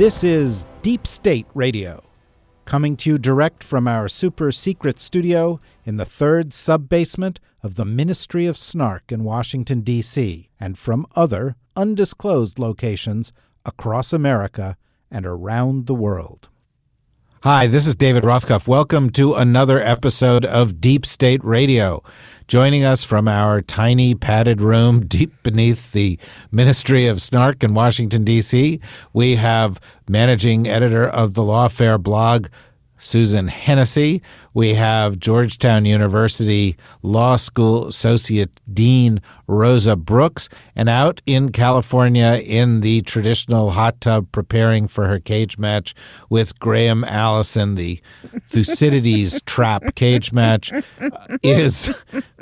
This is Deep State Radio, coming to you direct from our super secret studio in the third sub basement of the Ministry of Snark in Washington, D.C., and from other undisclosed locations across America and around the world. Hi, this is David Rothkopf. Welcome to another episode of Deep State Radio. Joining us from our tiny padded room deep beneath the Ministry of Snark in Washington, D.C., we have managing editor of the Lawfare blog, Susan Hennessy. We have Georgetown University Law School Associate Dean Rosa Brooks, and out in California in the traditional hot tub preparing for her cage match with Graham Allison, the Thucydides trap cage match, is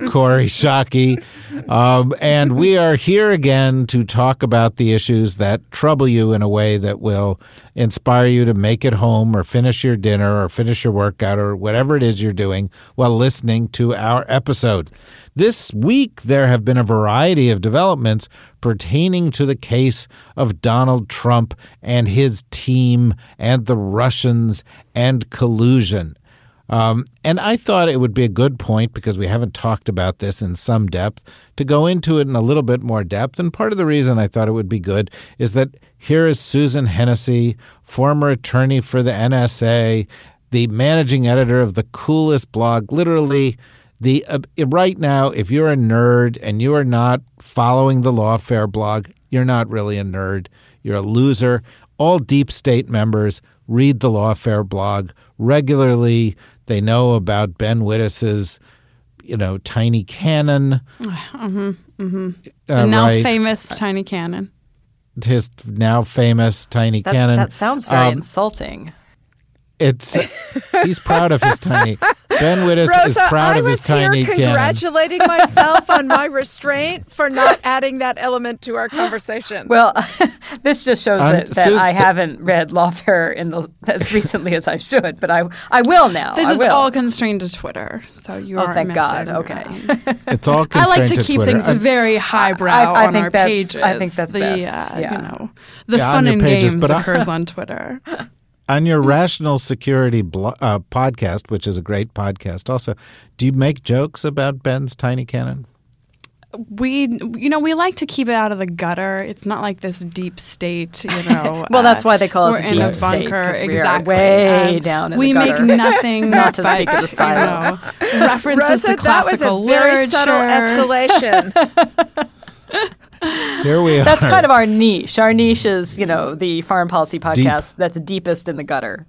Kori Schake. Um, and we are here again to talk about the issues that trouble you in a way that will inspire you to make it home or finish your dinner or finish your workout or whatever it is you're doing while listening to our episode. This week, there have been a variety of developments pertaining to the case of Donald Trump and his team and the Russians and collusion. Um, and I thought it would be a good point because we haven't talked about this in some depth to go into it in a little bit more depth. And part of the reason I thought it would be good is that here is Susan Hennessy, former attorney for the NSA, the managing editor of the coolest blog, literally the uh, right now if you're a nerd and you are not following the lawfare blog you're not really a nerd you're a loser all deep state members read the lawfare blog regularly they know about ben wittes's you know tiny cannon mm-hmm, mm-hmm. Uh, now right. famous tiny cannon his now famous tiny That, cannon that sounds very Um, insulting. It's he's proud of his tiny ben wittes is proud I of his tiny. I was here tiny cannon congratulating myself on my restraint for not adding that element to our conversation. Well, this just shows I'm- that, that Sus- I haven't read Lawfare in the as recently as I should, but I I will now. this I is will. all constrained to twitter so you Oh, aren't thank God. Okay. it's all I like constrained to keep Twitter. things I- very highbrow I- I on think our that's- pages. I think that's the, best. Uh, Yeah. You know, the Yeah, fun and pages, games but I- occurs on Twitter. on your rational security blo- uh, podcast, which is a great podcast, also, do you make jokes about Ben's tiny cannon? We, you know, we like to keep it out of the gutter. It's not like this deep state, you know. Well, that's uh, why they call us we're a in a deep state, bunker. 'cause we are exactly. way Um, down in we the make nothing Not to but speak of the you silo. know, references Rosa, to that was a classical very subtle escalation. Here we are. That's kind of our niche. Our niche is, you know, the foreign policy podcast that's deepest in the gutter.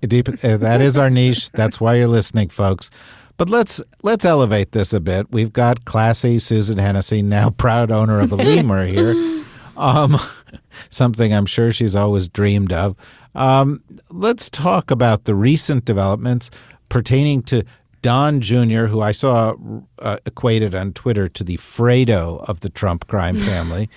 Deep, uh, that is our niche. That's why you're listening, folks. But let's let's elevate this a bit. We've got classy Susan Hennessy, now proud owner of a lemur here. Um, something I'm sure she's always dreamed of. Um, let's talk about the recent developments pertaining to Don Jr., who I saw uh, equated on Twitter to the Fredo of the Trump crime family.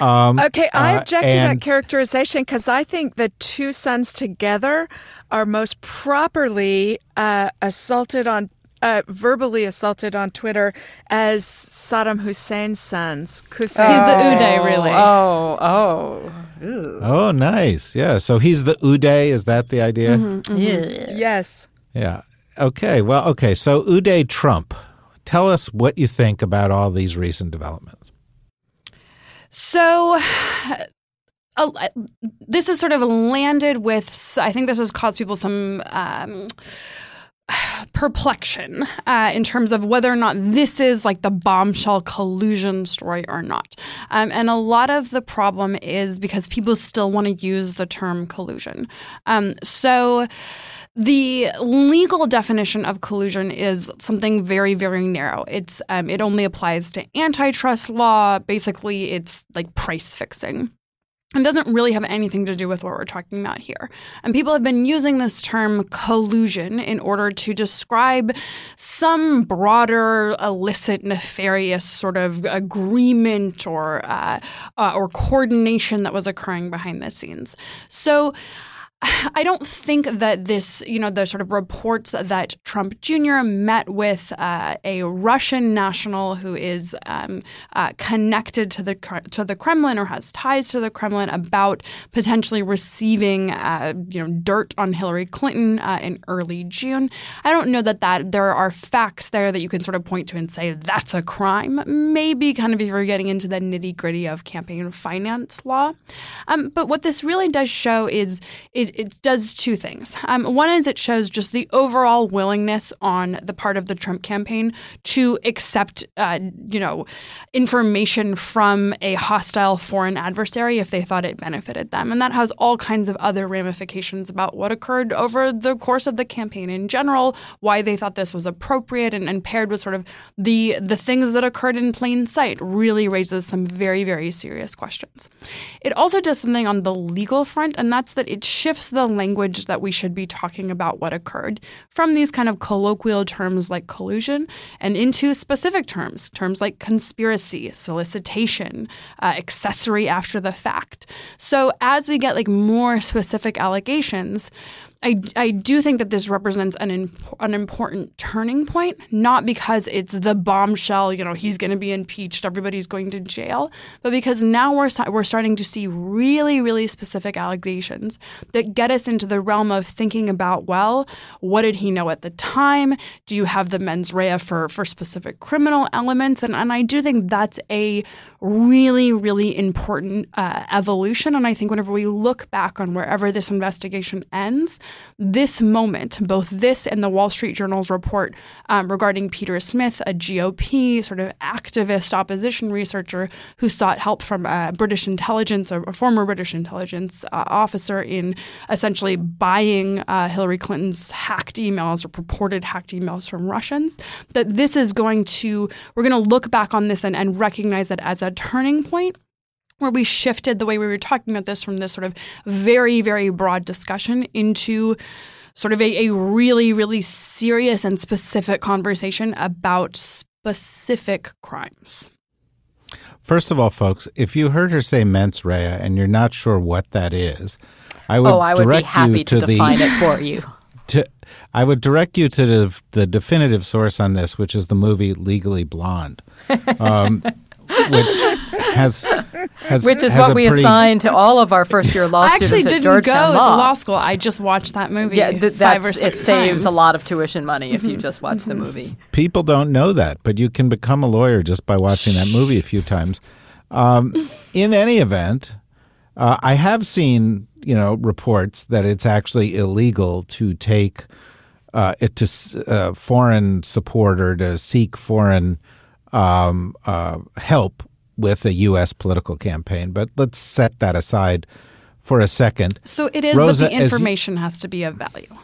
Um, Okay, I uh, object to that characterization because I think the two sons together are most properly uh, assaulted on. Uh, verbally assaulted on Twitter as Saddam Hussein's sons. Hussein. He's the Uday, really. Oh, oh. Ooh. Oh, nice. Yeah. So he's the Uday. Is that the idea? Yeah. yes. Yeah. Okay. Well, okay. So Uday Trump, tell us what you think about all these recent developments. So, this has sort of landed with. I think this has caused people some. Um, perplexion uh, in terms of whether or not this is like the bombshell collusion story or not. Um, and a lot of the problem is because people still want to use the term collusion. Um, so the legal definition of collusion is something very, very narrow. It's um, it only applies to antitrust law. Basically, it's like price fixing. And doesn't really have anything to do with what we're talking about here. And people have been using this term collusion in order to describe some broader, illicit, nefarious sort of agreement or uh, uh, or coordination that was occurring behind the scenes. So. I don't think that this, you know, the sort of reports that, Trump Jr. met with uh, a Russian national who is um, uh, connected to the to the Kremlin or has ties to the Kremlin about potentially receiving, uh, you know, dirt on Hillary Clinton uh, in early June. I don't know that that there are facts there that you can sort of point to and say that's a crime. Maybe kind of if you're getting into the nitty gritty of campaign finance law. Um, but what this really does show is is it it, does two things. Um, one is it shows just the overall willingness on the part of the Trump campaign to accept, uh, you know, information from a hostile foreign adversary if they thought it benefited them, and that has all kinds of other ramifications about what occurred over the course of the campaign in general, why they thought this was appropriate, and, and paired with sort of the the things that occurred in plain sight, really raises some very very serious questions. It also does something on the legal front, and that's that it shifts shifts the language that we should be talking about what occurred from these kind of colloquial terms like collusion and into specific terms, terms like conspiracy, solicitation, uh, accessory after the fact. So as we get like more specific allegations, I, I do think that this represents an imp- an important turning point, not because it's the bombshell, you know, he's going to be impeached, everybody's going to jail, but because now we're we're starting to see really really specific allegations that get us into the realm of thinking about, well, what did he know at the time? Do you have the mens rea for for specific criminal elements? And and I do think that's a really really important uh, evolution. And I think whenever we look back on wherever this investigation ends this moment, both this and the Wall Street Journal's report um, regarding Peter Smith, a GOP sort of activist opposition researcher who sought help from a British intelligence, a former British intelligence uh, officer, in essentially buying uh, Hillary Clinton's hacked emails or purported hacked emails from Russians. That this is going to, we're going to look back on this and, and recognize it as a turning point where we shifted the way we were talking about this from this sort of very, very broad discussion into sort of a, a really, really serious and specific conversation about specific crimes. First of all, folks, if you heard her say mens rea and you're not sure what that is, I would oh, I would be happy to, to define it for you. To, I would direct you to the, the definitive source on this, which is the movie Legally Blonde, um, which has, has which is has what we pretty, assign to all of our first year law I actually students didn't at go Georgetown to Law. law school. I just watched that movie Yeah, th- five or six it saves a lot of tuition money if you just watch the movie. People don't know that, but you can become a lawyer just by watching that movie a few times. Um, in any event, uh, I have seen you know reports that it's actually illegal to take uh, it to uh, foreign support or to seek foreign um, uh, help with a U.S. political campaign. But let's set that aside for a second. So it is, Rosa, but the as you- information has to be of value.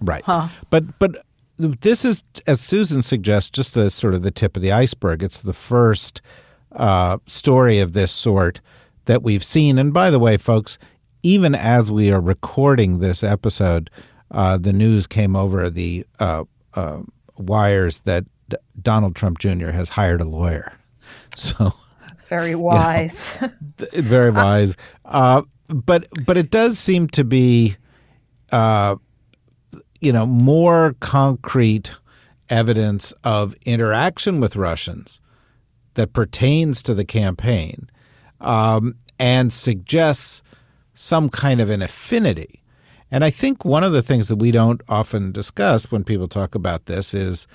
Right. But but this is, as Susan suggests, just a sort of the tip of the iceberg. It's the first uh, story of this sort that we've seen. And by the way, folks, even as we are recording this episode, uh, the news came over the uh, uh, wires that D- Donald Trump Jr. has hired a lawyer. So Very wise. very wise. Uh, but but it does seem to be, uh, you know, more concrete evidence of interaction with Russians that pertains to the campaign um, and suggests some kind of an affinity. And I think one of the things that we don't often discuss when people talk about this is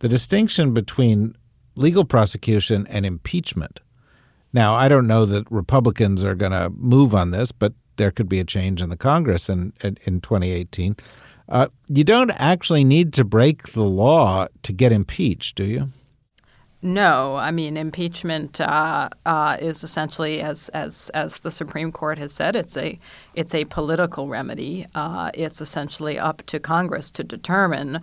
the distinction between legal prosecution and impeachment. Now, I don't know that Republicans are going to move on this, but there could be a change in the Congress in, in, in 2018. Uh, you don't actually need to break the law to get impeached, do you? No, I mean impeachment uh, uh, is essentially, as as as the Supreme Court has said, it's a it's a political remedy. Uh, it's essentially up to Congress to determine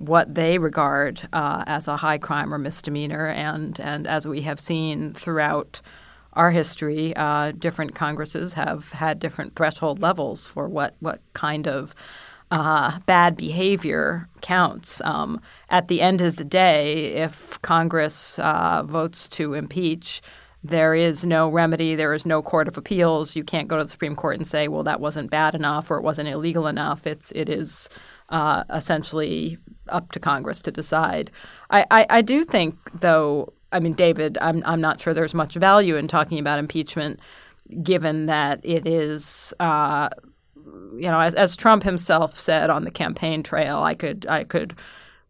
what they regard uh, as a high crime or misdemeanor, and and as we have seen throughout our history, uh, different Congresses have had different threshold levels for what what kind of uh, bad behavior counts. Um, at the end of the day, if Congress uh, votes to impeach, there is no remedy. There is no court of appeals. You can't go to the Supreme Court and say, "Well, that wasn't bad enough" or "It wasn't illegal enough." It's it is uh, essentially up to Congress to decide. I, I, I do think, though. I mean, David, I'm I'm not sure there's much value in talking about impeachment, given that it is uh, you know, as, as Trump himself said on the campaign trail, I could I could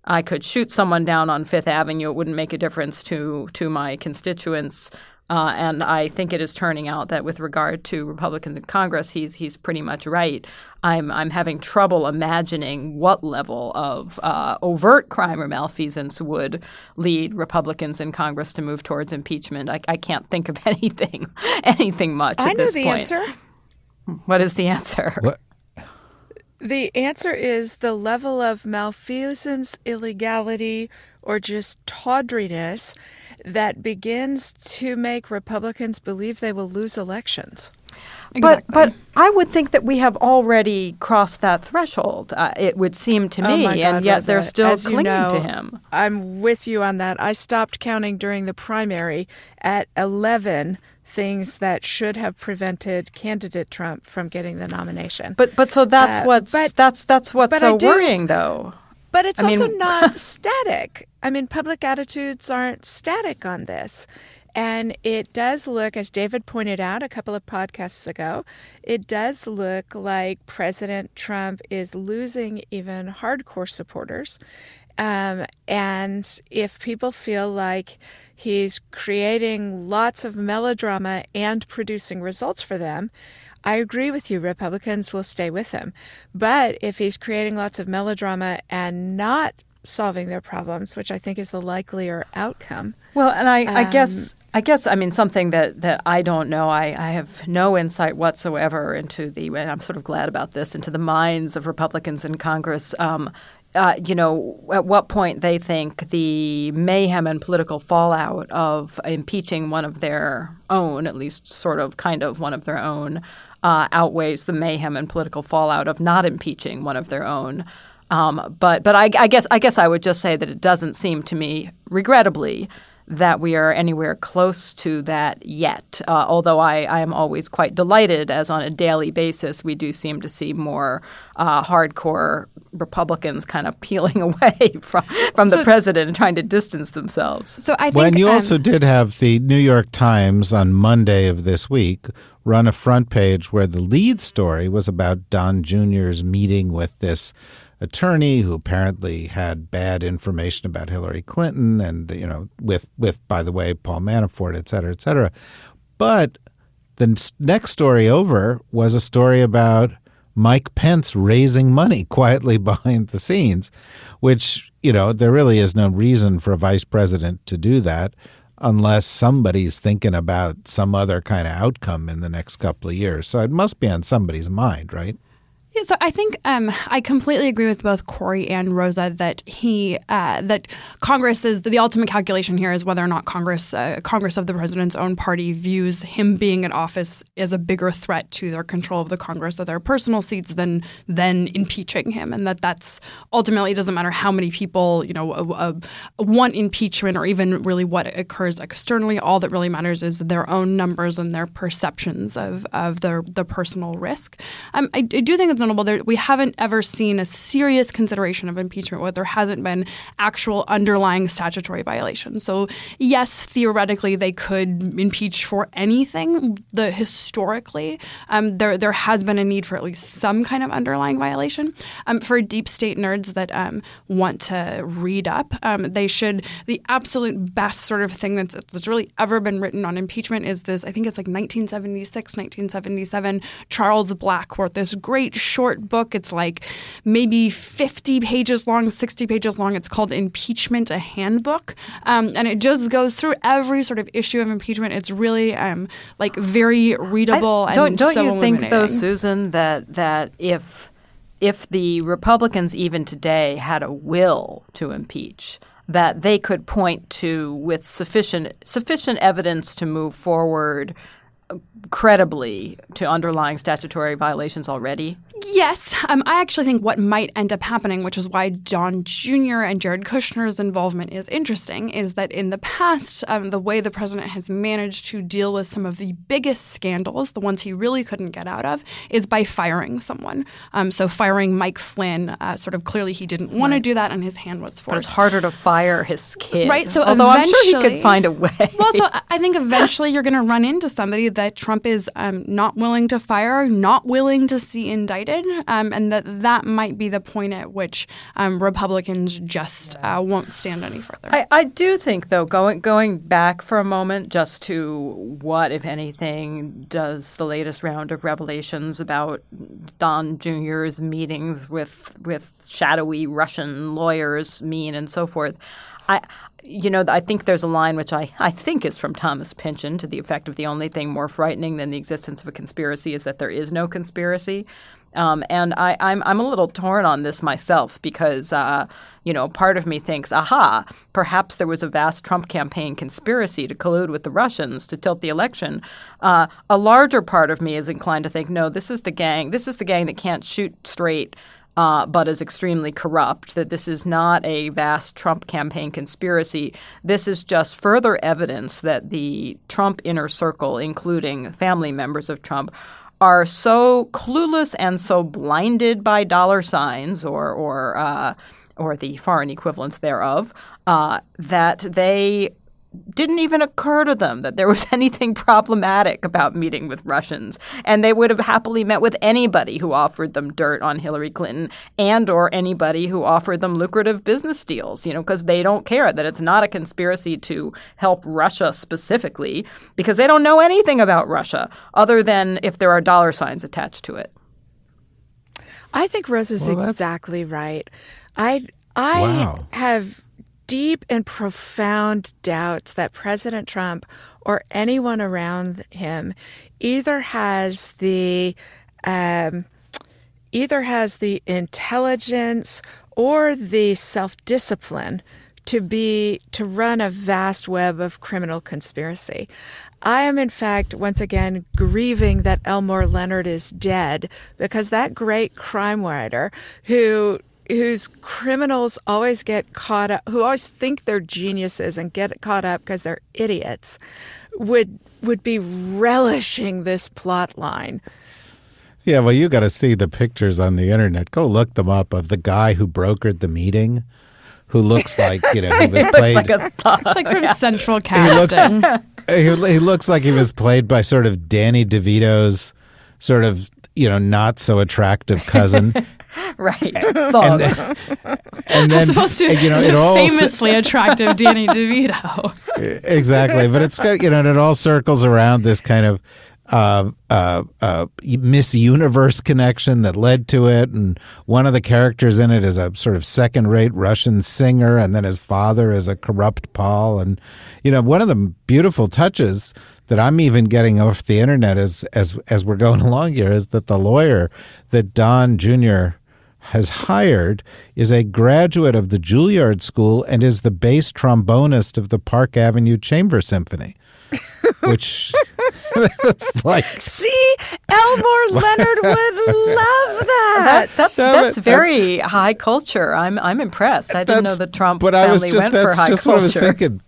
I could shoot someone down on Fifth Avenue. It wouldn't make a difference to to my constituents. Uh, and I think it is turning out that with regard to Republicans in Congress, he's he's pretty much right. I'm I'm having trouble imagining what level of uh, overt crime or malfeasance would lead Republicans in Congress to move towards impeachment. I, I can't think of anything anything much. I at know this the point. answer. What is the answer? What? The answer is the level of malfeasance, illegality, or just tawdriness that begins to make Republicans believe they will lose elections. But but I would think that we have already crossed that threshold. Uh, it would seem to Oh me, my God, and yet Rosa, they're still as you clinging know, to him. I'm with you on that. I stopped counting during the primary at 11 things that should have prevented candidate Trump from getting the nomination. But but so that's Uh, what's but- that's that's what's so do- worrying, though. But it's I mean- also not static. I mean, public attitudes aren't static on this. And it does look, as David pointed out a couple of podcasts ago, it does look like President Trump is losing even hardcore supporters. Um, and if people feel like he's creating lots of melodrama and producing results for them, I agree with you. Republicans will stay with him. But if he's creating lots of melodrama and not solving their problems, which I think is the likelier outcome, Well, and I, I Um, guess I guess I mean something that, that I don't know. I, I have no insight whatsoever into the and I'm sort of glad about this into the minds of Republicans in Congress. Um, uh, you know, at what point they think the mayhem and political fallout of impeaching one of their own, at least sort of kind of one of their own, uh, outweighs the mayhem and political fallout of not impeaching one of their own. Um, but but I, I guess I guess I would just say that it doesn't seem to me, regrettably, that we are anywhere close to that yet. Uh, although I, I am always quite delighted, as on a daily basis, we do seem to see more uh, hardcore Republicans kind of peeling away from from the So- president and trying to distance themselves. So I think When you um, also did have the New York Times on Monday of this week run a front page where the lead story was about Don Jr.'s meeting with this attorney who apparently had bad information about Hillary Clinton and you know with with by the way Paul Manafort et cetera et cetera but the next story over was a story about Mike Pence raising money quietly behind the scenes, which, you know, there really is no reason for a vice president to do that unless somebody's thinking about some other kind of outcome in the next couple of years. So it must be on somebody's mind, right? Yeah, so I think um, I completely agree with both Kori and Rosa that he uh, that Congress is the ultimate calculation here is whether or not Congress uh, Congress of the president's own party views him being in office as a bigger threat to their control of the Congress or their personal seats than than impeaching him, and that that's ultimately it doesn't matter how many people you know uh, want impeachment or even really what occurs externally. All that really matters is their own numbers and their perceptions of of their the personal risk. Um, I, I do think it's that we haven't ever seen a serious consideration of impeachment where there hasn't been actual underlying statutory violation. So yes, theoretically they could impeach for anything. The historically um, there there has been a need for at least some kind of underlying violation. Um, for deep state nerds that um, want to read up, um, they should the absolute best sort of thing that's that's really ever been written on impeachment is this. I think it's like 1976, 1977. Charles Black wrote this great short book. It's like maybe 50 pages long, 60 pages long. It's called Impeachment, a Handbook. Um, and it just goes through every sort of issue of impeachment. It's really um, like very readable I- don't and don't so you think though. Susan, that that if if the Republicans even today had a will to impeach, that they could point to with sufficient sufficient evidence to move forward credibly to underlying statutory violations already? Yes. Um, I actually think what might end up happening, which is why Don Jr. and Jared Kushner's involvement is interesting, is that in the past, um, the way the president has managed to deal with some of the biggest scandals, the ones he really couldn't get out of, is by firing someone. Um, so firing Mike Flynn, uh, sort of clearly he didn't want to do that and his hand was forced. But it's harder to fire his kid. Right. So although I'm sure he could find a way. Well, so I- I think eventually you're going to run into somebody that Trump is um, not willing to fire, not willing to see indicted, um, and that that might be the point at which um, Republicans just uh, won't stand any further. I, I do think, though, going going back for a moment, just to what, if anything, does the latest round of revelations about Don Jr.'s meetings with with shadowy Russian lawyers mean, and so forth. I, you know, I think there's a line which I, I think is from Thomas Pynchon to the effect of the only thing more frightening than the existence of a conspiracy is that there is no conspiracy. Um, and I, I'm I'm a little torn on this myself because uh, you know part of me thinks, aha, perhaps there was a vast Trump campaign conspiracy to collude with the Russians to tilt the election. Uh, a larger part of me is inclined to think, no, this is the gang. This is the gang that can't shoot straight. Uh, but is extremely corrupt, that this is not a vast Trump campaign conspiracy. This is just further evidence that the Trump inner circle, including family members of Trump, are so clueless and so blinded by dollar signs or or uh, or the foreign equivalents thereof uh, that they didn't even occur to them that there was anything problematic about meeting with Russians and they would have happily met with anybody who offered them dirt on Hillary Clinton and or anybody who offered them lucrative business deals you know because they don't care that it's not a conspiracy to help Russia specifically because they don't know anything about Russia other than if there are dollar signs attached to it I think Rose is Well, exactly right. I I Wow. have deep and profound doubts that President Trump or anyone around him either has the um, either has the intelligence or the self discipline to be to run a vast web of criminal conspiracy. I am in fact once again grieving that Elmore Leonard is dead because that great crime writer who whose criminals always get caught up who always think they're geniuses and get caught up because they're idiots would would be relishing this plot line. Yeah, well, you got to see the pictures on the internet. Go look them up of the guy who brokered the meeting, who looks like you know he was played. like a thought. it's like from central he looks casting. he, he looks like he was played by sort of Danny DeVito's sort of you know not so attractive cousin. right thug And then As opposed to you know famously attractive Danny DeVito. exactly, but it's got you know and it all circles around this kind of uh, uh, uh, Miss Universe connection that led to it, and one of the characters in it is a sort of second-rate Russian singer, and then his father is a corrupt Paul, and you know one of the beautiful touches that I'm even getting off the internet as as as we're going along here is that the lawyer that Don Jr. has hired is a graduate of the Juilliard School and is the bass trombonist of the Park Avenue Chamber Symphony. Which it's like See, Elmore Leonard would love that. That, that's So that's it- very high culture. I'm I'm impressed. I didn't know that's- the Trump but family I was just went for that's high just culture. what I was thinking.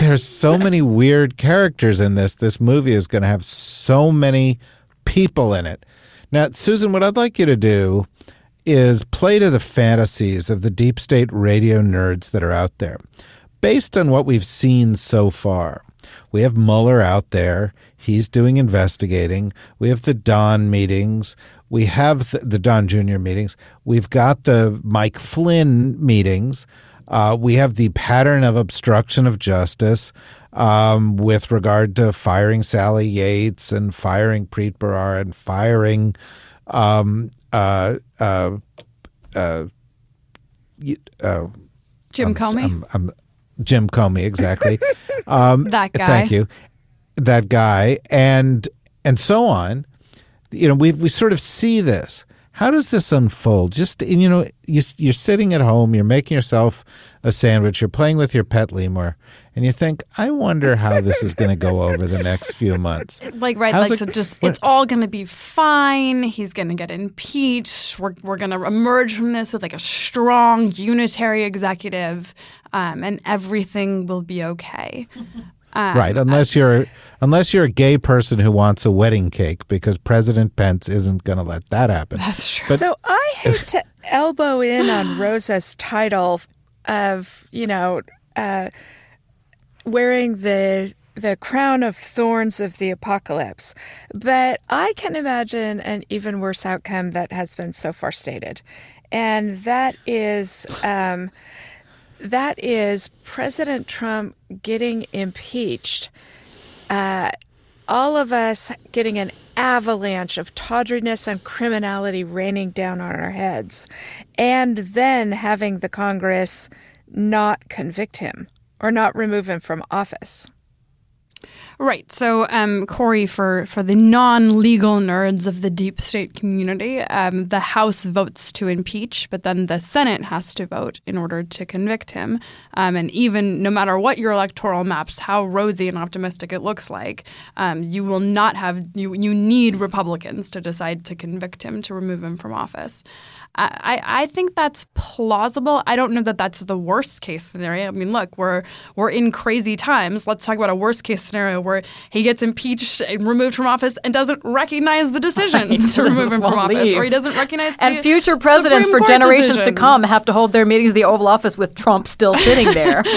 There's so many weird characters in this. This movie is going to have so many people in it. Now, Susan, what I'd like you to do is play to the fantasies of the deep state radio nerds that are out there. Based on what we've seen so far, we have Mueller out there. He's doing investigating. We have the Don meetings. We have the, Don Jr. meetings. We've got the Mike Flynn meetings. Uh, we have the pattern of obstruction of justice um, with regard to firing Sally Yates and firing Preet Bharara and firing um, uh, uh, uh, uh, Jim Comey. I'm, I'm, Jim Comey, exactly. um, That guy. Thank you. That guy, and and so on. You know, we we sort of see this how does this unfold? Just you know, you, you're sitting at home, you're making yourself a sandwich, you're playing with your pet lemur, and you think, I wonder how this is going to go over the next few months. Like right, How's like it- so just what- it's all going to be fine. He's going to get impeached. We're we're going to emerge from this with like a strong unitary executive, um, and everything will be okay. Um, right, unless you're unless you're a gay person who wants a wedding cake, because President Pence isn't going to let that happen. That's true. But, so I hate to elbow in on Rosa's title of, you know, uh, wearing the the crown of thorns of the apocalypse, but I can imagine an even worse outcome that has been so far stated, and that is. Um, that is President Trump getting impeached all of us getting an avalanche of tawdriness and criminality raining down on our heads, and then having the Congress not convict him or not remove him from office. Right. So, um, Kori, for, for the non legal nerds of the deep state community, um, the House votes to impeach, but then the Senate has to vote in order to convict him. Um, and even no matter what your electoral maps, how rosy and optimistic it looks like, um, you will not have, you, you need Republicans to decide to convict him, to remove him from office. I, I I think that's plausible. I don't know that that's the worst case scenario. I mean, look, we're we're in crazy times. Let's talk about a worst case scenario where he gets impeached and removed from office and doesn't recognize the decision to remove him from Won't office, leave. or he doesn't recognize And the future presidents Supreme for Court generations to come have to hold their meetings in the Oval Office with Trump still sitting there.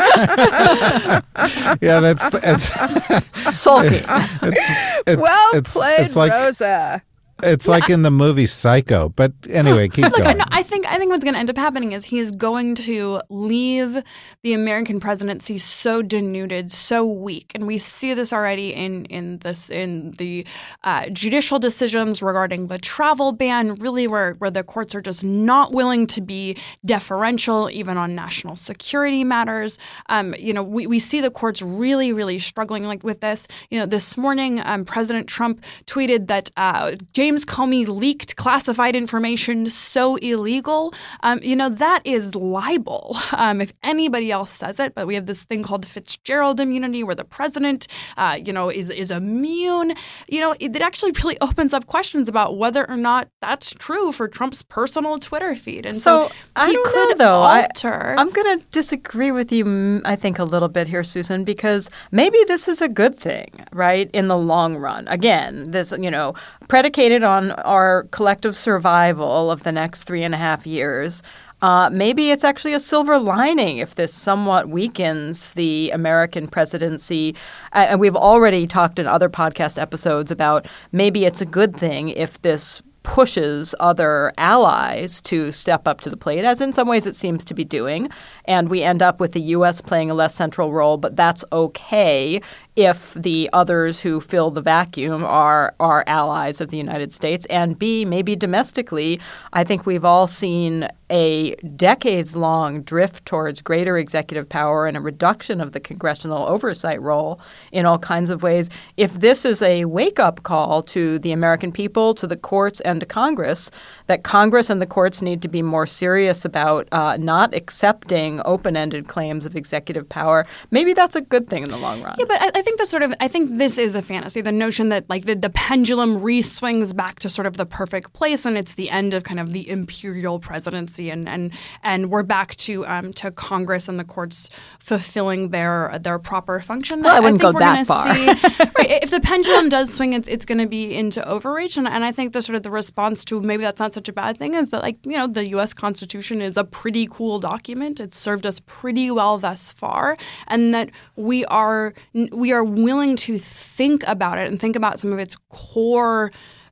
yeah, that's it's sulking. it's, Well it's, played, it's like Rosa. It's like in the movie Psycho. But anyway, keep Look, I, going. know, I think I think what's going to end up happening is he is going to leave the American presidency so denuded, so weak, and we see this already in in this in the uh, judicial decisions regarding the travel ban. Really, where where the courts are just not willing to be deferential, even on national security matters. Um, you know, we, we see the courts really, really struggling like with this. You know, this morning, um, President Trump tweeted that uh, James Comey leaked classified information so illegal. Um, you know, that is libel. Um, if anybody else says it, but we have this thing called Fitzgerald immunity, where the president, uh, you know, is is immune. You know, it, it actually really opens up questions about whether or not that's true for Trump's personal Twitter feed. And so, So I he don't could know, though. I- alter. I'm going to disagree with you, I think, a little bit here, Susan, because maybe this is a good thing, right, in the long run. Again, this, you know, predicated on our collective survival of the next three and a half years. Uh, maybe it's actually a silver lining if this somewhat weakens the American presidency. And we've already talked in other podcast episodes about maybe it's a good thing if this pushes other allies to step up to the plate, as in some ways it seems to be doing. And we end up with the U.S. playing a less central role, but that's okay if the others who fill the vacuum are are allies of the United States. And B, maybe domestically, I think we've all seen a decades long drift towards greater executive power and a reduction of the congressional oversight role in all kinds of ways. If this is a wake up call to the American people, to the courts, and to Congress, that Congress and the courts need to be more serious about uh, not accepting open ended claims of executive power, maybe that's a good thing in the long run. Yeah, but I, I think the sort of I think this is a fantasy. The notion that like the, the pendulum re-swings back to sort of the perfect place, and it's the end of kind of the imperial presidency, and and and we're back to um, to Congress and the courts fulfilling their their proper function. Well, I wouldn't think go we're that far. See, right, if the pendulum does swing, it's it's going to be into overreach, and, and I think the sort of the response to maybe that's not such a bad thing is that like you know the U.S. Constitution is a pretty cool document. It's served us pretty well thus far, and that we are we are willing to think about it and think about some of its core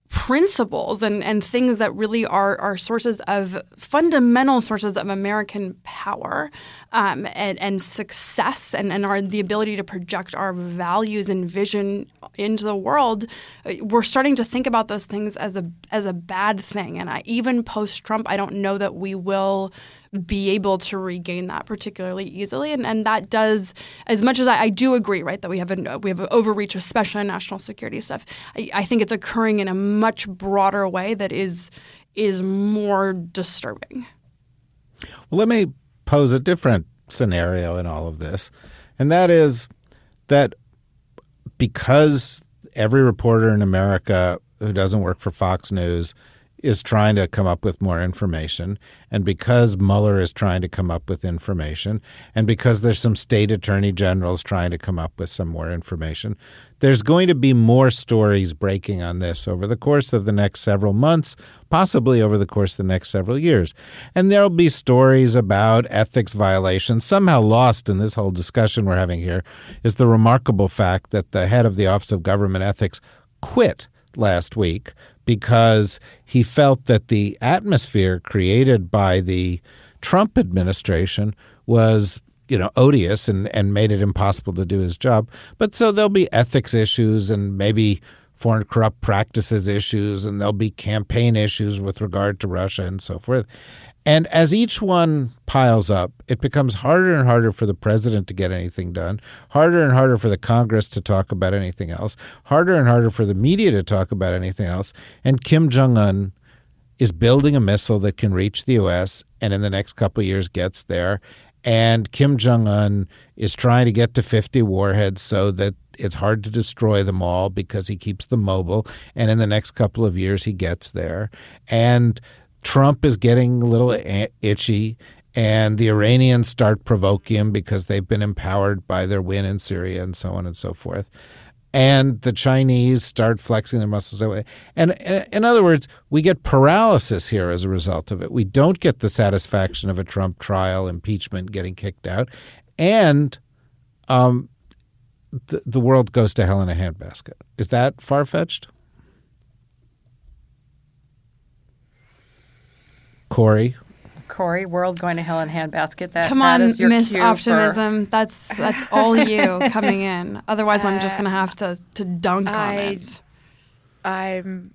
principles and, and things that really are, are sources of fundamental sources of American power um, and, and success and, and our the ability to project our values and vision into the world, uh, we're starting to think about those things as a as a bad thing. And I even post Trump, I don't know that we will be able to regain that particularly easily. And and that does, as much as I, I do agree, right, that we have a, we have an overreach, especially on national security stuff. I, I think it's occurring in a much broader way that is is more disturbing. Well, let me pose a different scenario in all of this, and that is that because every reporter in America who doesn't work for Fox News is trying to come up with more information, and because Mueller is trying to come up with information, and because there's some state attorney generals trying to come up with some more information, there's going to be more stories breaking on this over the course of the next several months, possibly over the course of the next several years. And there'll be stories about ethics violations. Somehow lost in this whole discussion we're having here is the remarkable fact that the head of the Office of Government Ethics quit last week because he felt that the atmosphere created by the Trump administration was you know odious and and made it impossible to do his job. But so there'll be ethics issues and maybe foreign corrupt practices issues and there'll be campaign issues with regard to Russia and so forth and as each one piles up, it becomes harder and harder for the president to get anything done, harder and harder for the Congress to talk about anything else, harder and harder for the media to talk about anything else. And Kim Jong un is building a missile that can reach the U.S. and in the next couple of years gets there. And Kim Jong un is trying to get to 50 warheads so that it's hard to destroy them all because he keeps them mobile. And in the next couple of years, he gets there. And Trump is getting a little itchy, and the Iranians start provoking him because they've been empowered by their win in Syria and so on and so forth. And the Chinese start flexing their muscles away. And in other words, we get paralysis here as a result of it. We don't get the satisfaction of a Trump trial, impeachment, getting kicked out. And um, the, the world goes to hell in a handbasket. Is that far fetched? Kori. Corey, world going to hell in handbasket. That come on, is Miss Optimism. For... That's that's all you coming in. Otherwise, uh, I'm just gonna have to to dunk I, on it. I'm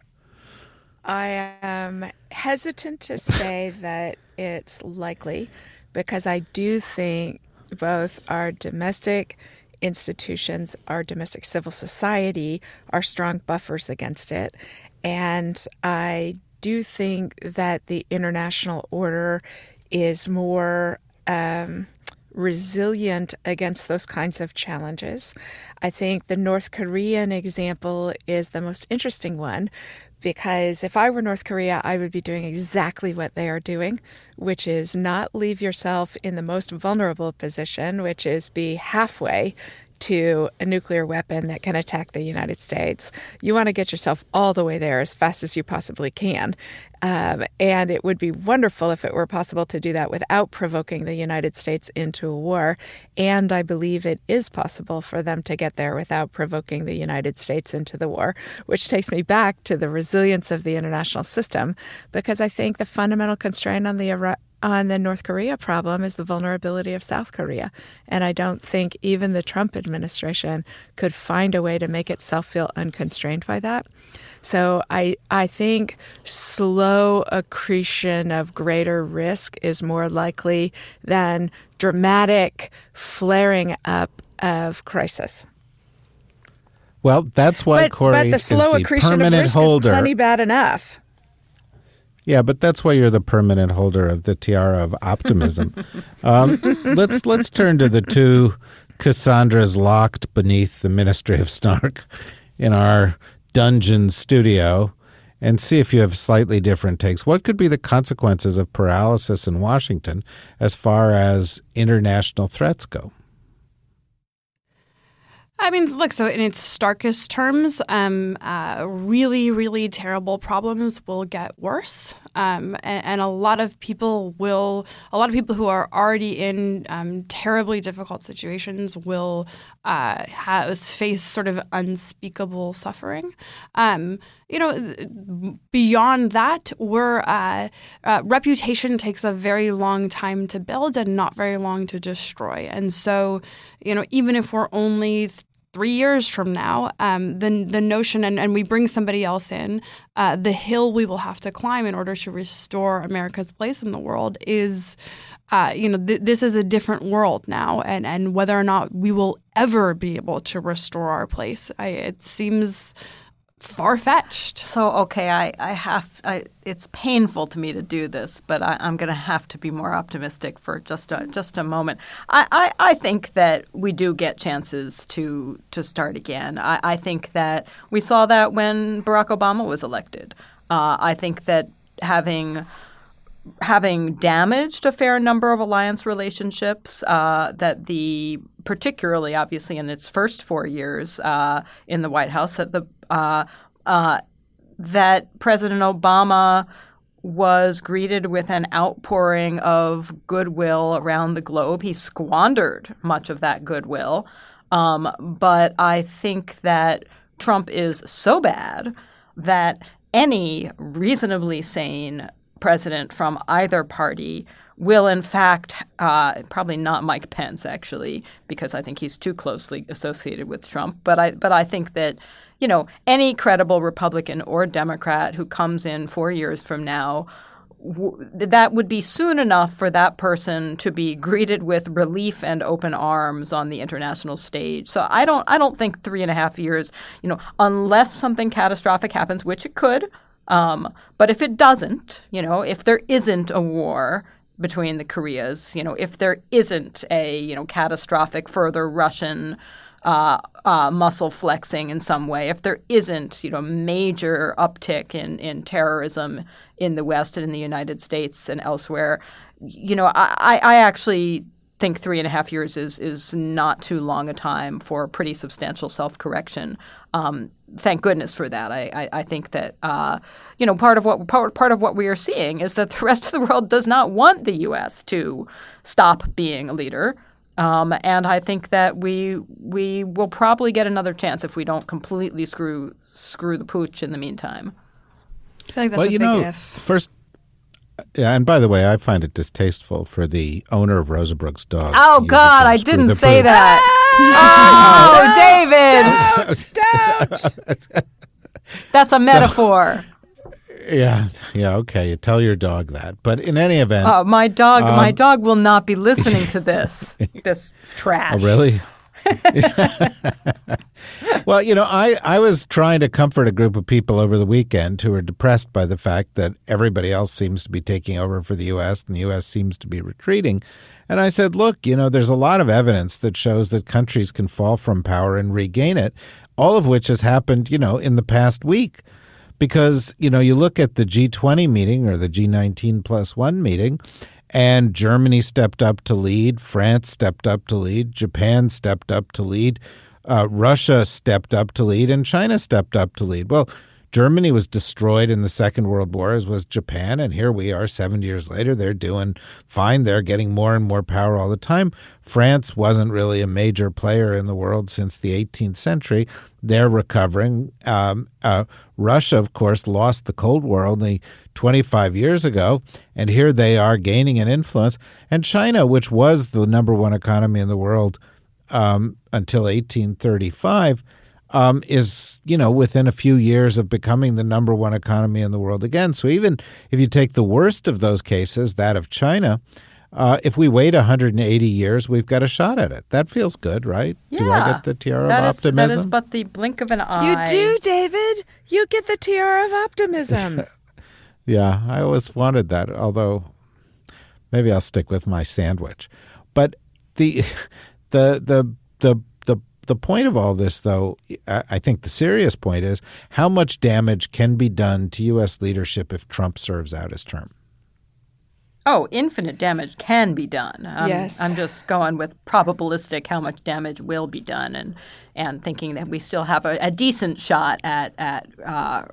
I am hesitant to say that it's likely because I do think both our domestic institutions, our domestic civil society are strong buffers against it. And I do think that the international order is more um, resilient against those kinds of challenges. I think the North Korean example is the most interesting one because if I were North Korea, I would be doing exactly what they are doing, which is not leave yourself in the most vulnerable position, which is be halfway to a nuclear weapon that can attack the United States. You want to get yourself all the way there as fast as you possibly can. Um, and it would be wonderful if it were possible to do that without provoking the United States into a war. And I believe it is possible for them to get there without provoking the United States into the war, which takes me back to the resilience of the international system, because I think the fundamental constraint on the on the North Korea problem is the vulnerability of South Korea. And I don't think even the Trump administration could find a way to make itself feel unconstrained by that. So I I think slow accretion of greater risk is more likely than dramatic flaring up of crisis. Well, that's why but, Kori but the slow is the accretion permanent of risk holder. is plenty bad enough. Yeah, but that's why you're the permanent holder of the tiara of optimism. um, let's let's turn to the two Cassandras locked beneath the Ministry of Snark in our dungeon studio and see if you have slightly different takes. What could be the consequences of paralysis in Washington as far as international threats go? I mean, look, so in its starkest terms, um, uh, really, really terrible problems will get worse. Um, and, and, a lot of people will, a lot of people who are already in um, terribly difficult situations will uh, face sort of unspeakable suffering. Um, you know, beyond that, we're, uh, uh, reputation takes a very long time to build and not very long to destroy. And so, you know, even if we're only three years from now, um, the the notion and, and we bring somebody else in, uh, the hill we will have to climb in order to restore America's place in the world is. Uh, you know, th- this is a different world now, and, and whether or not we will ever be able to restore our place, I, it seems far fetched. So okay, I, I have I, it's painful to me to do this, but I, am going to have to be more optimistic for just a just a moment. I, I, I, think that we do get chances to to start again. I, I think that we saw that when Barack Obama was elected. Uh, I think that having having damaged a fair number of alliance relationships uh, that the particularly obviously in its first four years uh, in the White House that the uh, uh that President Obama was greeted with an outpouring of goodwill around the globe. He squandered much of that goodwill, um, but I think that Trump is so bad that any reasonably sane president from either party will, in fact, uh, probably not Mike Pence actually, because I think he's too closely associated with Trump. But I, but I think that you know any credible Republican or Democrat who comes in four years from now. That would be soon enough for that person to be greeted with relief and open arms on the international stage. So I don't, I don't think three and a half years, you know, unless something catastrophic happens, which it could, um, but if it doesn't, you know, if there isn't a war between the Koreas, you know, if there isn't a you know catastrophic further Russian uh, uh, muscle flexing in some way, if there isn't you know major uptick in in terrorism in the West and in the United States and elsewhere, you know, I, I actually think three and a half years is is not too long a time for pretty substantial self correction. Um, thank goodness for that. I, I, I think that uh, you know part of what part, part of what we are seeing is that the rest of the world does not want the U.S. to stop being a leader. Um, and I think that we we will probably get another chance if we don't completely screw screw the pooch in the meantime. I feel like that's well, a you big know, if. first yeah, and by the way, I find it distasteful for the owner of Rosa Brooks's dog. Oh to use the God, I didn't say pooch. that. oh, David, Don't! that's a metaphor. Yeah, yeah, okay. You tell your dog that, but in any event, Oh, my dog, my Um, dog will not be listening to this. this trash. Oh, really? well, you know, I, I was trying to comfort a group of people over the weekend who were depressed by the fact that everybody else seems to be taking over for the U.S. and the U.S. seems to be retreating. And I said, look, you know, there's a lot of evidence that shows that countries can fall from power and regain it, all of which has happened, you know, in the past week. Because, you know, you look at the G20 meeting or the G19 plus one meeting, and Germany stepped up to lead, France stepped up to lead, Japan stepped up to lead, uh, Russia stepped up to lead, and China stepped up to lead. Well, Germany was destroyed in the Second World War, as was Japan, and here we are 70 years later. They're doing fine. They're getting more and more power all the time. France wasn't really a major player in the world since the 18th century. They're recovering. Um, uh, Russia, of course, lost the Cold War only 25 years ago, and here they are gaining an influence. And China, which was the number one economy in the world um, until 1835, um, is you know within a few years of becoming the number one economy in the world again. So even if you take the worst of those cases, that of China, uh, if we wait 180 years, we've got a shot at it. That feels good, right? Yeah. Do I get the tiara That of is- optimism? that is but the blink of an eye. You do, David. You get the tiara of optimism. Yeah, I always wanted that. Although maybe I'll stick with my sandwich. But the the the the the the point of all this, though, I I think the serious point is how much damage can be done to U.S. leadership if Trump serves out his term. Oh, infinite damage can be done. Um, Yes. I'm just going with probabilistic how much damage will be done, and and thinking that we still have a, a decent shot at at uh,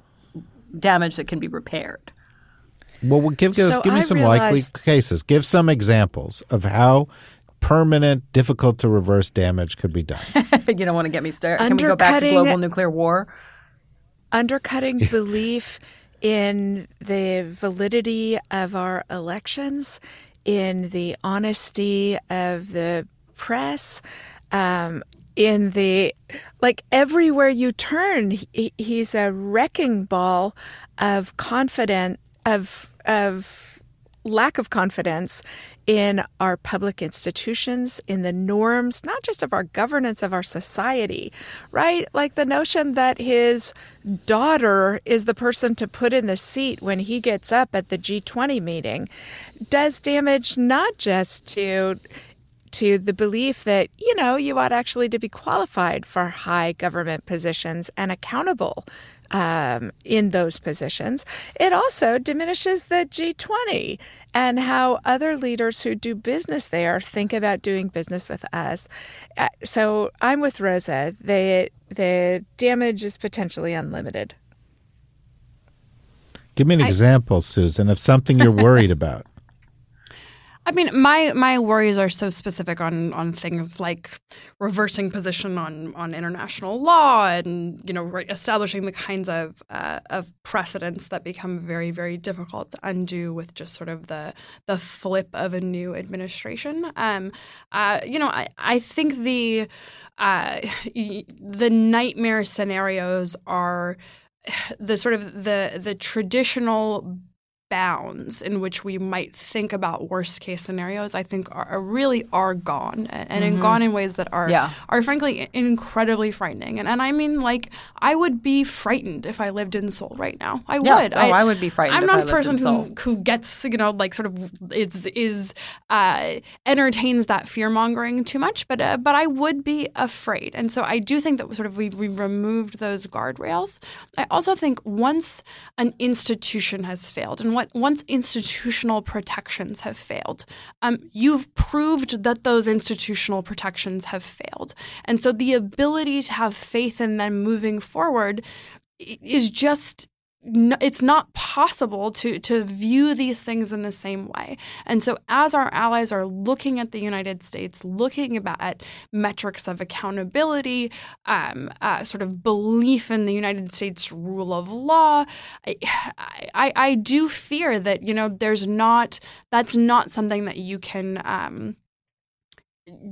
damage that can be repaired. Well, well, give give, So give me I some realized- likely cases. Give some examples of how permanent, difficult to reverse damage could be done. you don't want to get me started. Can we go back to Undercutting- global nuclear war? Undercutting belief in the validity of our elections, in the honesty of the press, um, in the like everywhere you turn he, he's a wrecking ball of confident of of lack of confidence in our public institutions, in the norms, not just of our governance, of our society, right? Like the notion that his daughter is the person to put in the seat when he gets up at the G20 meeting does damage not just to to the belief that you know you ought actually to be qualified for high government positions and accountable um, in those positions. It also diminishes the G20 and how other leaders who do business there think about doing business with us. Uh, so I'm with Rosa. The the damage is potentially unlimited. Give me an I, example, Susan, of something you're worried about. I mean, my my worries are so specific on on things like reversing position on on international law and you know re- establishing the kinds of uh, of precedents that become very very difficult to undo with just sort of the the flip of a new administration. Um, uh, you know, I I think the uh, the nightmare scenarios are the sort of the the traditional bounds in which we might think about worst case scenarios, I think are, are really are gone and, mm-hmm. gone in ways that are yeah. are frankly incredibly frightening. And and I mean like I would be frightened if I lived in Seoul right now. I yes. would. Oh, I, I, would be frightened. I'm not a person who who gets you know like sort of is is uh, entertains that fear mongering too much, but uh, but I would be afraid. And so I do think that sort of we we removed those guardrails. I also think once an institution has failed and what once institutional protections have failed, um, you've proved that those institutional protections have failed. And so the ability to have faith in them moving forward is just it's not possible to to view these things in the same way. And so as our allies are looking at the United States, looking about at metrics of accountability, um, uh, sort of belief in the United States rule of law, I, I, I do fear that you know there's not that's not something that you can. Um,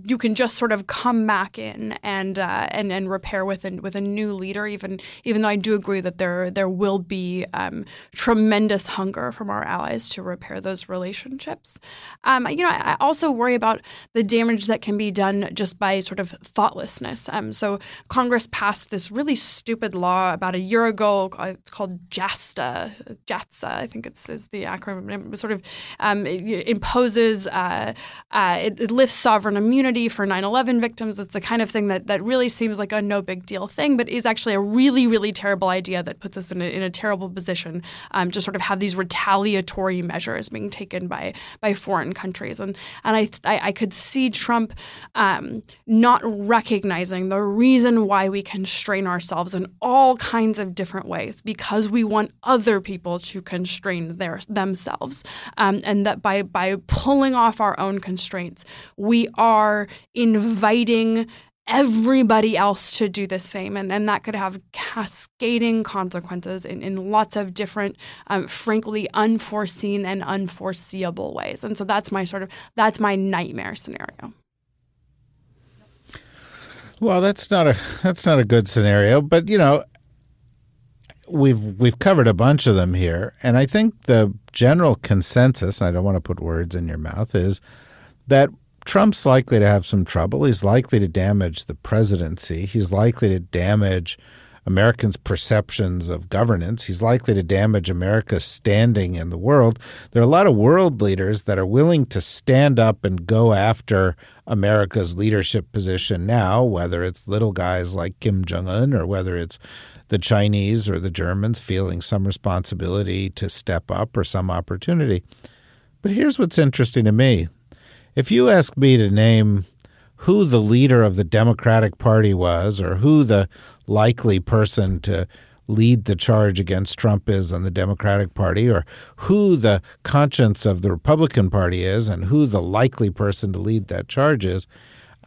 you can just sort of come back in and uh, and and repair with with a new leader. Even even though I do agree that there there will be um, tremendous hunger from our allies to repair those relationships. Um, you know, I also worry about the damage that can be done just by sort of thoughtlessness. Um, so Congress passed this really stupid law about a year ago. It's called JASTA, JATSA, I think it's is the acronym. It sort of um, it imposes uh, uh, it, it lifts sovereign immunity for 9/11 victims. It's the kind of thing that that really seems like a no big deal thing, but is actually a really really terrible idea that puts us in a, in a terrible position um, to sort of have these retaliatory measures being taken by by foreign countries. And and I I, I could see Trump um, not recognizing the reason why we constrain ourselves in all kinds of different ways because we want other people to constrain their themselves, um, and that by by pulling off our own constraints, we are are inviting everybody else to do the same. And, and that could have cascading consequences in, in lots of different, um, frankly, unforeseen and unforeseeable ways. And so that's my sort of, that's my nightmare scenario. Well, that's not a that's not a good scenario, but you know, we've we've covered a bunch of them here, and I think the general consensus, I don't want to put words in your mouth, is that Trump's likely to have some trouble. He's likely to damage the presidency. He's likely to damage Americans' perceptions of governance. He's likely to damage America's standing in the world. There are a lot of world leaders that are willing to stand up and go after America's leadership position now, whether it's little guys like Kim Jong un or whether it's the Chinese or the Germans feeling some responsibility to step up or some opportunity. But here's what's interesting to me if you ask me to name who the leader of the Democratic Party was or who the likely person to lead the charge against Trump is on the Democratic Party, or who the conscience of the Republican Party is and who the likely person to lead that charge is,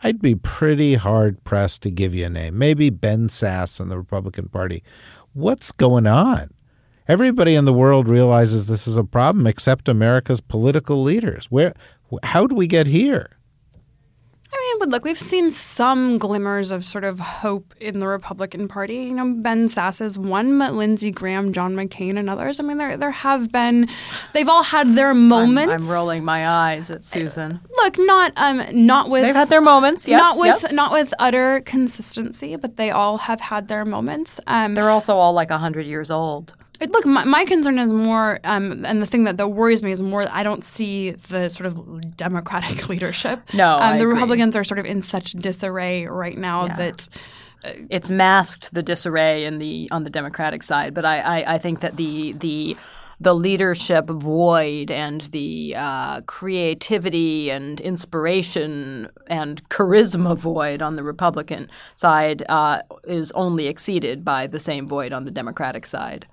I'd be pretty hard pressed to give you a name. Maybe Ben Sasse in the Republican Party. What's going on? Everybody in the world realizes this is a problem except America's political leaders. Where how do we get here? I mean, but look, we've seen some glimmers of sort of hope in the Republican Party. You know, Ben Sasse is one, but Lindsey Graham, John McCain, and others. I mean, there there have been, they've all had their moments. I'm, I'm rolling my eyes at Susan. Look, not um, not with They've had their moments. Yes, not with yes. not with utter consistency, but they all have had their moments. Um, They're also all like hundred years old. Look, my, my concern is more, um, and the thing that, that worries me is more that I don't see the sort of Democratic leadership. No, um, the agree. Republicans are sort of in such disarray right now Yeah. that it's masked the disarray in the on the Democratic side, but I, I, I think that the the the leadership void and the uh, creativity and inspiration and charisma void on the Republican side uh, is only exceeded by the same void on the Democratic side.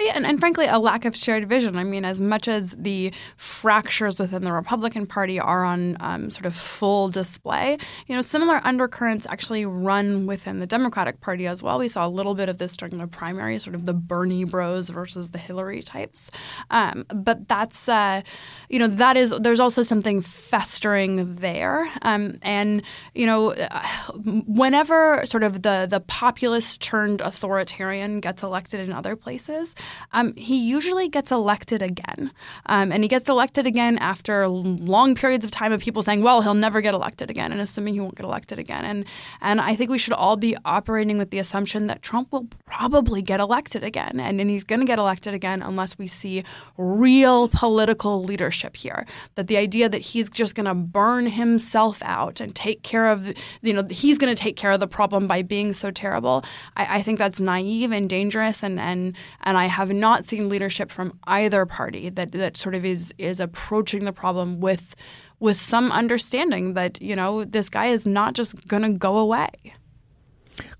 Yeah, and, and frankly, a lack of shared vision. I mean, as much as the fractures within the Republican Party are on um, sort of full display, you know, similar undercurrents actually run within the Democratic Party as well. We saw a little bit of this during the primary, sort of the Bernie bros versus the Hillary types. Um, but that's, uh, you know, that is, there's also something festering there. Um, and, you know, uh, whenever sort of the, the populist turned authoritarian gets elected in other places, um, he usually gets elected again. Um, and he gets elected again after long periods of time of people saying, well, he'll never get elected again, and assuming he won't get elected again. And, and I think we should all be operating with the assumption that Trump will probably get elected again. And, and he's going to get elected again unless we see real political leadership here. That the idea that he's just going to burn himself out and take care of, you know, he's going to take care of the problem by being so terrible, I, I think that's naive and dangerous. And, and, and I have not seen leadership from either party that, that sort of is, is approaching the problem with, with some understanding that, you know, this guy is not just going to go away.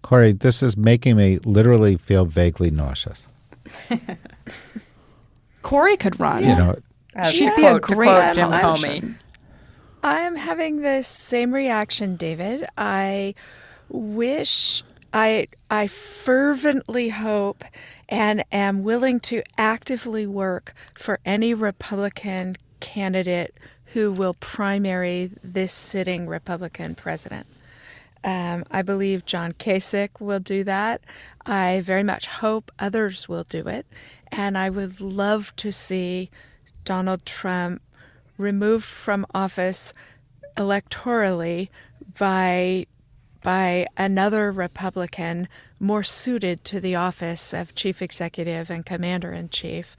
Kori, this is making me literally feel vaguely nauseous. Kori could run. You know, As She'd to be a quote, to great quote Jim. Comey. I am having the same reaction, David. I wish I I fervently hope and am willing to actively work for any Republican candidate who will primary this sitting Republican president. Um, I believe John Kasich will do that. I very much hope others will do it. And I would love to see Donald Trump removed from office electorally by by another Republican more suited to the office of chief executive and commander in chief,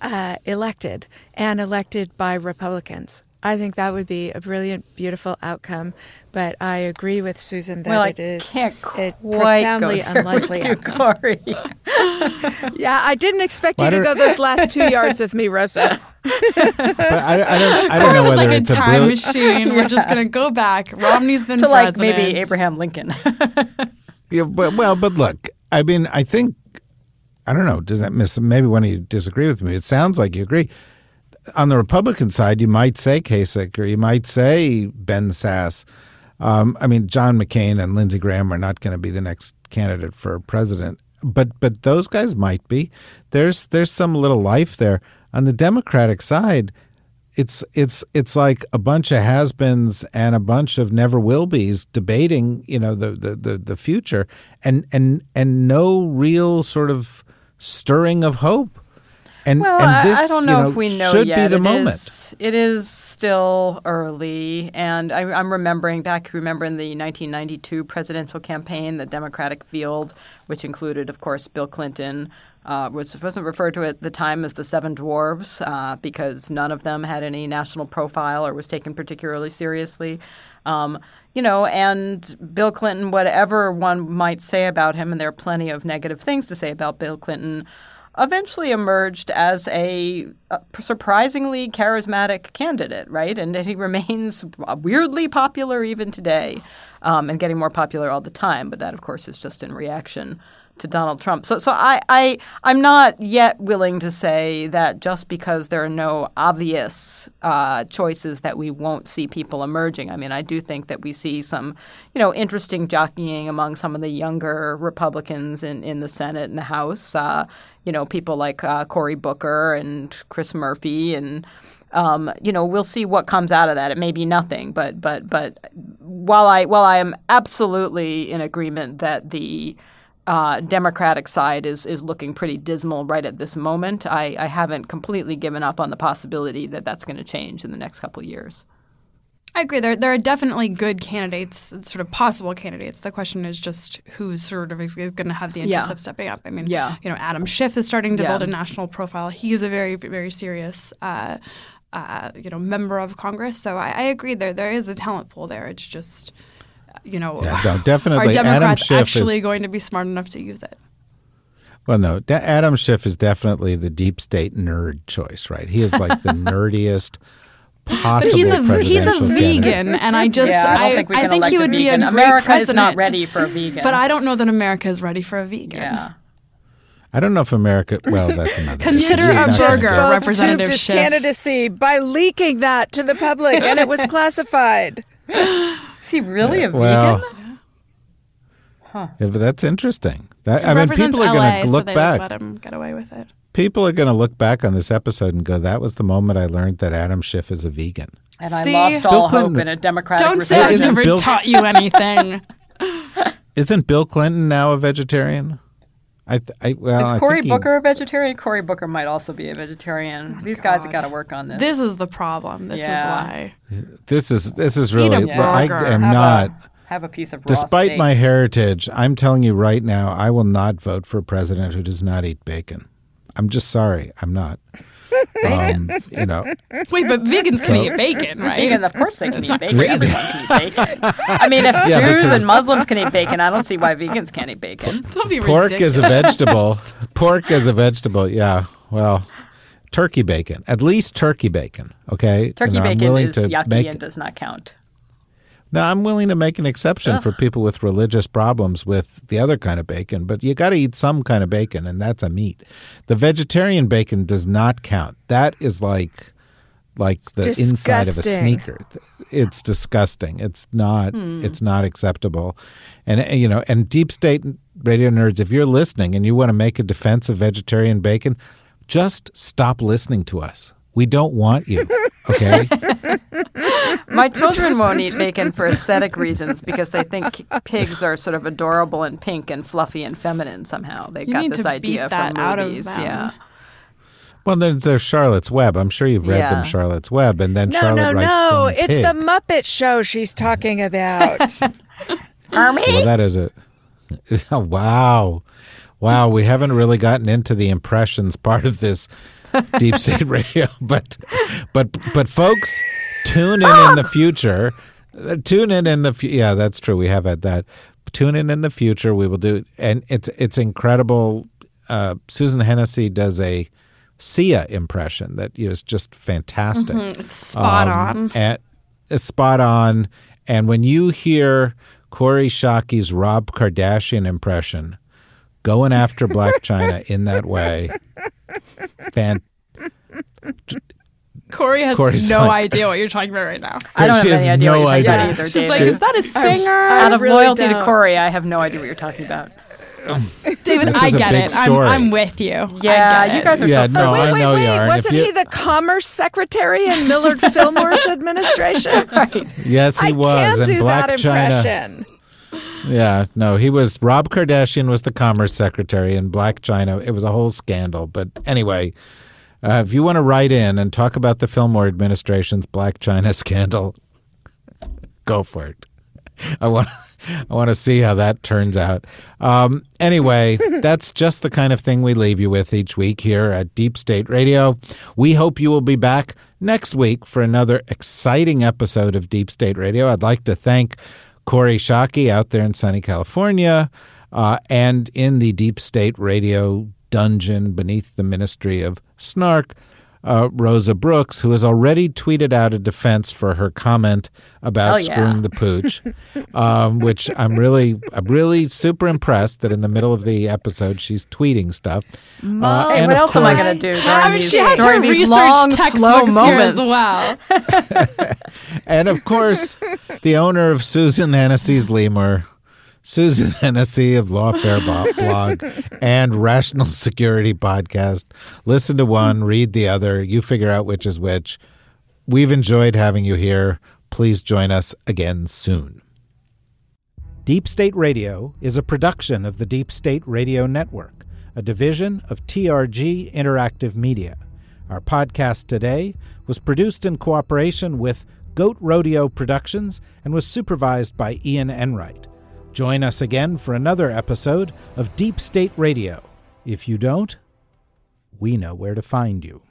uh, elected and elected by Republicans. I think that would be a brilliant, beautiful outcome. But I agree with Susan that Well, I it is can't a quite profoundly go there unlikely with you, outcome. Kori. Yeah, I didn't expect Why you to go those last two yards with me, Rosa. but I, I don't. I don't know whether like a it's a time brilliant. machine. We're just gonna go back. Romney's been to like maybe Abraham Lincoln. Yeah, but, well, but look, I mean, I think I don't know. Does that miss? Maybe when you disagree with me, it sounds like you agree. On the Republican side, you might say Kasich or you might say Ben Sasse. Um, I mean, John McCain and Lindsey Graham are not going to be the next candidate for president, but but those guys might be. There's there's some little life there. On the Democratic side, it's it's it's like a bunch of has-beens and a bunch of never will be's debating, you know, the the the, the future, and and and no real sort of stirring of hope. And Well, and I- this, I don't you know, if we know should yet. be the It moment. is- it is still early, and I, I'm remembering back. Remember in the 1992 presidential campaign, the Democratic field, which included, of course, Bill Clinton, uh, was wasn't referred to at the time as the Seven Dwarves uh, because none of them had any national profile or was taken particularly seriously. Um, you know, and Bill Clinton, whatever one might say about him, and there are plenty of negative things to say about Bill Clinton eventually emerged as a, surprisingly charismatic candidate, right? And he remains weirdly popular even today um, and getting more popular all the time. But that, of course, is just in reaction to Donald Trump. So, so I, I, I'm not yet willing to say that just because there are no obvious uh, choices that we won't see people emerging. I mean, I do think that we see some, you know, interesting jockeying among some of the younger Republicans in, in the Senate and the House. Uh, you know, people like uh, Cory Booker and Chris Murphy and. Um, you know, we'll see what comes out of that. It may be nothing, but but but while I while I am absolutely in agreement that the uh, Democratic side is is looking pretty dismal right at this moment. I, I haven't completely given up on the possibility that that's going to change in the next couple of years. I agree. There, there are definitely good candidates, sort of possible candidates. The question is just who's sort of is going to have the interest Yeah. of stepping up. I mean, Yeah. you know, Adam Schiff is starting to Yeah. build a national profile. He is a very, very serious, uh, uh, you know, member of Congress. So I, I agree. There, there is a talent pool there. It's just, you know, Yeah, no, are definitely. Adam Democrats Schiff actually is going to be smart enough to use it? well. No, Da- Adam Schiff is definitely the deep state nerd choice, right? He is like the nerdiest possible. He's a he's a presidential candidate. vegan, and I just yeah, I don't think we can elect he a would be a great America president. is not ready for a vegan. But I don't know that America is ready for a vegan. yeah. I don't know if America. Well, that's another. Consider a burger, gonna- Representative tubed his candidacy by leaking that to the public, and it was classified. Is he really a Well, vegan? yeah, but that's interesting. That, I mean, people are going to look they back. Let him get away with it. People are going to look back on this episode and go, "That was the moment I learned that Adam Schiff is a vegan." And I See? lost Bill all Clinton- hope in a democratic Don't say I've Isn't never Bill- taught you anything. Isn't Bill Clinton now a vegetarian? I, I well, Is Cory think he- Booker a vegetarian? Cory Booker might also be a vegetarian. Oh These guys have got to work on this. this is the problem. This Yeah. is why. this is this is Eat a really. I burger. am have not. A, have a piece of raw Despite steak. my heritage, I'm telling you right now, I will not vote for a president who does not eat bacon. I'm just sorry, I'm not. um, you know, Wait, but vegans can eat bacon, right? Vegan, of course they can eat bacon. Everyone can eat bacon. I mean, if Yeah, Jews and Muslims can eat bacon, I don't see why vegans can't eat bacon. Don't be pork ridiculous. is a vegetable. pork is a vegetable. Yeah. Well, turkey bacon, at least turkey bacon. Okay. Turkey You know, bacon willing is to yucky make- and does not count. No, I'm willing to make an exception for people with religious problems with the other kind of bacon, but you got to eat some kind of bacon, and that's a meat. The vegetarian bacon does not count. That is like like the inside of a sneaker. It's disgusting. It's not. It's not acceptable. And uh, you know, and deep state radio nerds, if you're listening and you want to make a defense of vegetarian bacon, just stop listening to us. We don't want you. Okay. My children won't eat bacon for aesthetic reasons because they think pigs are sort of adorable and pink and fluffy and feminine somehow. They got this idea beat that from out of movies. them. Yeah. Well, then there's Charlotte's Web. I'm sure you've read Yeah. them, Charlotte's Web, and then No, Charlotte no, writes no. some It's pig. the Muppet Show she's talking about. Army. Well, that is it. wow, wow. We haven't really gotten into the impressions part of this deep state radio, but but but folks, tune in in the future. Tune in in the fu- yeah, that's true. We have had that. Tune in in the future. We will do, and it's it's incredible. Uh, Susan Hennessey does a Sia impression that is just fantastic. It's spot Um, on. And it's spot on. And when you hear Kori Schake's Rob Kardashian impression going after Blac Chyna in that way, fan, Kori has Kori's no like- idea what you're talking about right now. I don't She have any idea no what you're talking idea. about either, She's David. like, is that a singer? Out of really loyalty to don't. Kori, I have no idea what you're talking about. David, I get it. I'm. I'm with you. I Yeah, get you guys are Yeah, so no, wait, I wait, know wait. you are. Wasn't you- he the Commerce Secretary in Millard Fillmore's administration? right. yes, he I was. can't and do Black that China. Yeah, no, he was. Rob Kardashian was the Commerce Secretary, in Blac Chyna. It was a whole scandal. But anyway, uh, if you want to write in and talk about the Fillmore administration's Blac Chyna scandal, go for it. I want. I want to see how that turns out. Um, anyway, that's just the kind of thing we leave you with each week here at Deep State Radio. We hope you will be back next week for another exciting episode of Deep State Radio. I'd like to thank Kori Schake out there in sunny California uh, and in the Deep State Radio dungeon beneath the Ministry of Snark. Uh, Rosa Brooks, who has already tweeted out a defense for her comment about Hell yeah. screwing the pooch, um, which I'm really, I'm really super impressed that in the middle of the episode she's tweeting stuff. Uh, Hey, and what of else am I going to do during these, she has during her these research long, slow textbooks here as moments? well. And of course, the owner of Susan Hennessey's Lemur, Susan Hennessey of Lawfare Blog and Rational Security Podcast. Listen to one, read the other. You figure out which is which. We've enjoyed having you here. Please join us again soon. Deep State Radio is a production of the Deep State Radio Network, a division of TRG Interactive Media. Our podcast today was produced in cooperation with Goat Rodeo Productions and was supervised by Ian Enright. Join us again for another episode of Deep State Radio. If you don't, we know where to find you.